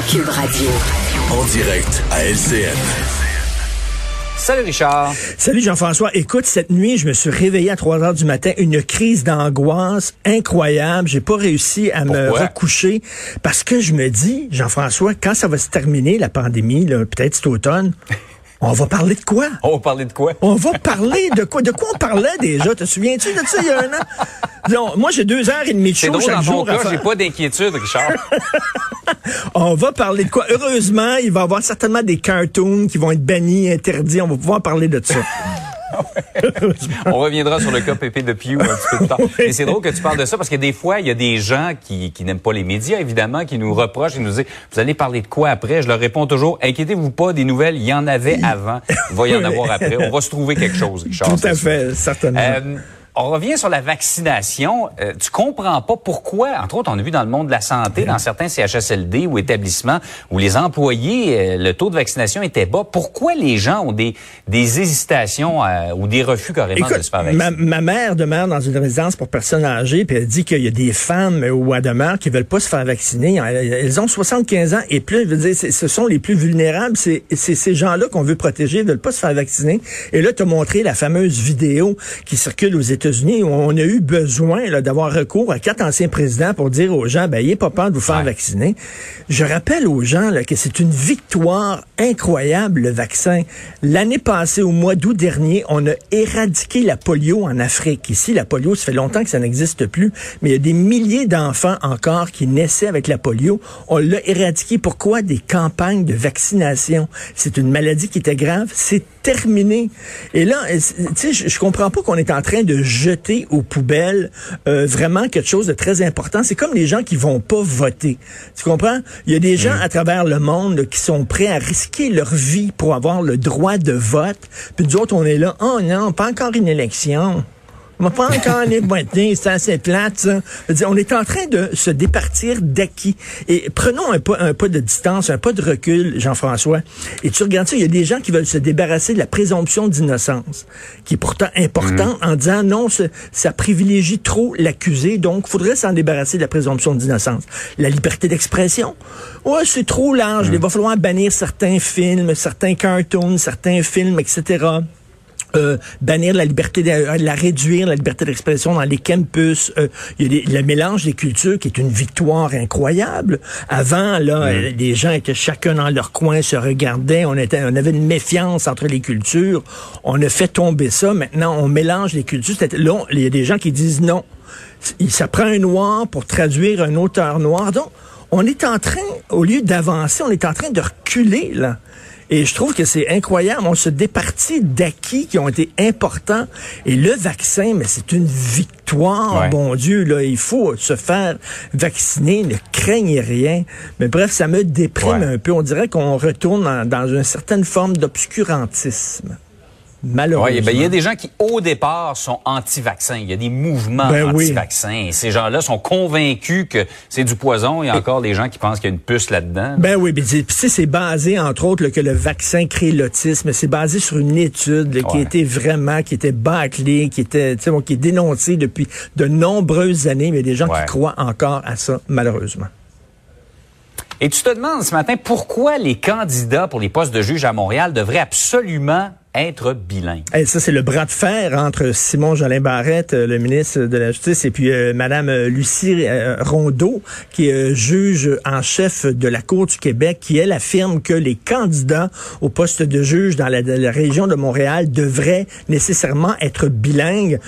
Cube Radio. En direct à LCN. Salut Richard. Salut Jean-François. Écoute, cette nuit, je me suis réveillé à 3 heures du matin, une crise d'angoisse incroyable. J'ai pas réussi à me recoucher parce que je me dis, Jean-François, quand ça va se terminer, la pandémie, peut-être cet automne, on va parler de quoi? On va parler de quoi? On va parler de quoi? De quoi on parlait déjà? Te souviens-tu de ça il y a un an? Non, moi, j'ai deux heures et demie de show drôle, chaque dans jour. cas, j'ai pas d'inquiétude, Richard. On va parler de quoi? Heureusement, il va y avoir certainement des cartoons qui vont être bannis, interdits. On va pouvoir parler de ça. On reviendra sur le cas Pépé de Pew un petit peu plus tard. Et c'est drôle que tu parles de ça parce que des fois, il y a des gens qui, qui n'aiment pas les médias, évidemment, qui nous reprochent et nous disent, vous allez parler de quoi après? Je leur réponds toujours, inquiétez-vous pas, des nouvelles, il y en avait avant, il va y en avoir après. On va se trouver quelque chose, Richard. Tout à sûr. fait, certainement. Euh, on revient sur la vaccination. Euh, tu comprends pas pourquoi, entre autres, on a vu dans le monde de la santé, dans certains CHSLD ou établissements où les employés, euh, le taux de vaccination était bas. Pourquoi les gens ont des, des hésitations euh, ou des refus carrément de se faire vacciner? ma, ma mère demeure dans une résidence pour personnes âgées, puis elle dit qu'il y a des femmes où elle demeure qui veulent pas se faire vacciner. Elles, ont 75 ans et plus. Je veux dire, ce sont les plus vulnérables. C'est ces gens-là qu'on veut protéger, ils veulent pas se faire vacciner. Et là, tu as montré la fameuse vidéo qui circule aux États-Unis où on a eu besoin d'avoir recours à quatre anciens présidents pour dire aux gens, ben, ayez pas peur de vous faire Ouais. vacciner. Je rappelle aux gens là, que c'est une victoire incroyable, le vaccin. L'année passée, au mois d'août dernier, on a éradiqué la polio en Afrique. Ici, la polio, ça fait longtemps que ça n'existe plus, mais il y a des milliers d'enfants encore qui naissaient avec la polio. On l'a éradiqué. Pourquoi? Des campagnes de vaccination. C'est une maladie qui était grave. C'est terminé. Et là, euh, tu sais, je, je comprends pas qu'on est en train de jeter aux poubelles euh, vraiment quelque chose de très important. C'est comme les gens qui vont pas voter. Tu comprends? Il y a des gens à travers le monde là, qui sont prêts à risquer leur vie pour avoir le droit de vote. Puis nous autres, on est là, oh non, pas encore une élection. On va pas encore voter, c'est assez plate, ça. Je veux dire, on est en train de se départir d'acquis. Et prenons un pas, un pas de distance, un pas de recul, Jean-François. Et tu regardes ça, il y a des gens qui veulent se débarrasser de la présomption d'innocence, qui est pourtant importante, en disant non, ça, ça privilégie trop l'accusé, donc faudrait s'en débarrasser de la présomption d'innocence. La liberté d'expression, ouais, c'est trop large. Il va falloir bannir certains films, certains cartoons, certains films, etc euh, bannir la liberté, de, euh, la réduire, la liberté d'expression dans les campus. Euh, il y a des- le mélange des cultures qui est une victoire incroyable. Avant, là, euh, les gens étaient chacun dans leur coin, se regardaient, on, était, on avait une méfiance entre les cultures. On a fait tomber ça. Maintenant, on mélange les cultures. C'était- Là, on- il y a des gens qui disent non. Il- Ça prend un noir pour traduire un auteur noir. Donc, on est en train, au lieu d'avancer, on est en train de reculer, là. Et je trouve que c'est incroyable. On se départit d'acquis qui ont été importants. Et le vaccin, mais c'est une victoire, Ouais. bon Dieu. Là, il faut se faire vacciner. Ne craignez rien. Mais bref, ça me déprime Ouais. un peu. On dirait qu'on retourne dans, dans une certaine forme d'obscurantisme. Malheureusement. Oui, ben, il y a des gens qui, au départ, sont anti-vaccins. Il y a des mouvements Ben anti-vaccins. Ces gens-là sont convaincus que c'est du poison. Il y a encore des gens qui pensent qu'il y a une puce là-dedans. Ben oui, ben c'est- basé, entre autres, là, que le vaccin crée l'autisme. C'est basé sur une étude là, qui Ouais. était vraiment, qui était bâclée, qui était, tu sais, bon, qui est dénoncée depuis de nombreuses années, mais il y a des gens Ouais. qui croient encore à ça, malheureusement. Et tu te demandes ce matin pourquoi les candidats pour les postes de juge à Montréal devraient absolument être bilingues. Hey, ça, c'est le bras de fer entre Simon Jolin Barrette, euh, le ministre de la Justice, et puis euh, Madame euh, Lucie euh, Rondeau, qui est euh, juge en chef de la Cour du Québec, qui, elle, affirme que les candidats au poste de juge dans la, région de Montréal devraient nécessairement être bilingues.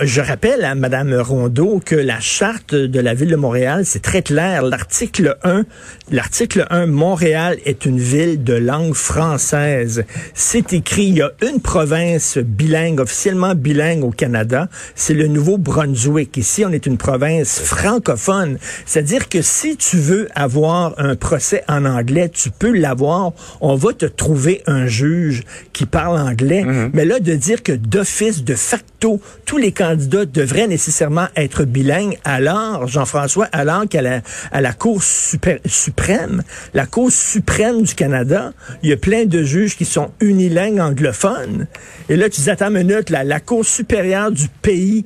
Je rappelle à Madame Rondeau que la charte de la ville de Montréal, c'est très clair. L'article 1, l'article 1, Montréal est une ville de langue française. C'est écrit, y a une province bilingue, officiellement bilingue au Canada, c'est le Nouveau-Brunswick. Ici, on est une province francophone. C'est-à-dire que si tu veux avoir un procès en anglais, tu peux l'avoir. On va te trouver un juge qui parle anglais. Mhm. Mais là, de dire que d'office, de facto, tous les candidats devraient nécessairement être bilingues, alors, Jean-François, alors qu'à la, à la Cour super- suprême, la Cour suprême du Canada, il y a plein de juges qui sont unilingues anglophones. Et là, tu dis, attends minute, la, la Cour supérieure du pays,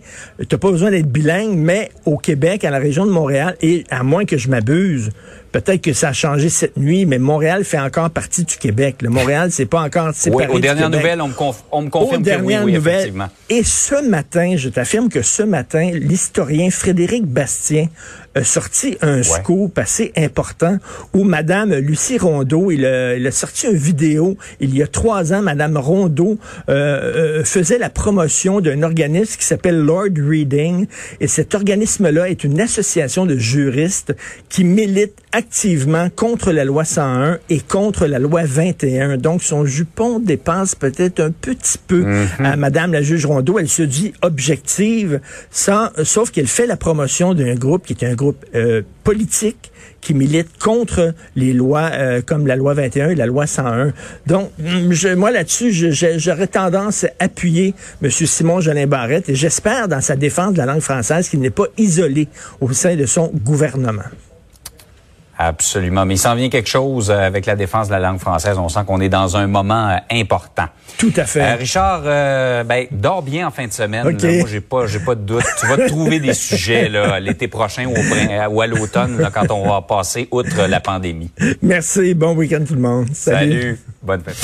t'as pas besoin d'être bilingue, mais au Québec, à la région de Montréal, et à moins que je m'abuse, peut-être que ça a changé cette nuit, mais Montréal fait encore partie du Québec. Le Montréal, c'est pas encore séparé Oui, aux du dernières Québec. nouvelles, on me, conf- on me Aux confirme que oui, dernières oui, nouvelles. effectivement. Et ce matin, je t'affirme que ce matin, l'historien Frédéric Bastien a sorti un scoop assez important où Madame Lucie Rondeau, il a, il a sorti une vidéo il y a trois ans. Madame Rondeau euh, euh, faisait la promotion d'un organisme qui s'appelle Lord Reading. Et cet organisme-là est une association de juristes qui milite activement contre la loi 101 et contre la loi 21. Donc, son jupon dépasse peut-être un petit peu à Madame la juge Rondeau. Elle se dit objective, sans, sauf qu'elle fait la promotion d'un groupe qui est un groupe euh, politique qui milite contre les lois euh, comme la loi 21 et la loi 101. Donc, hum, je, moi là-dessus, j'aurais tendance à appuyer M. Simon Jolin Barrette et j'espère dans sa défense de la langue française qu'il n'est pas isolé au sein de son gouvernement. Absolument. Mais il s'en vient quelque chose euh, avec la défense de la langue française. On sent qu'on est dans un moment euh, important. Tout à fait. Euh, Richard, euh, ben, dors bien en fin de semaine. OK. Là. Moi, j'ai pas, j'ai pas de doute. Tu vas trouver des sujets là, l'été prochain ou, au ou à l'automne, là, quand on va passer outre la pandémie. Merci. Bon week-end tout le monde. Salut. Bonne fête.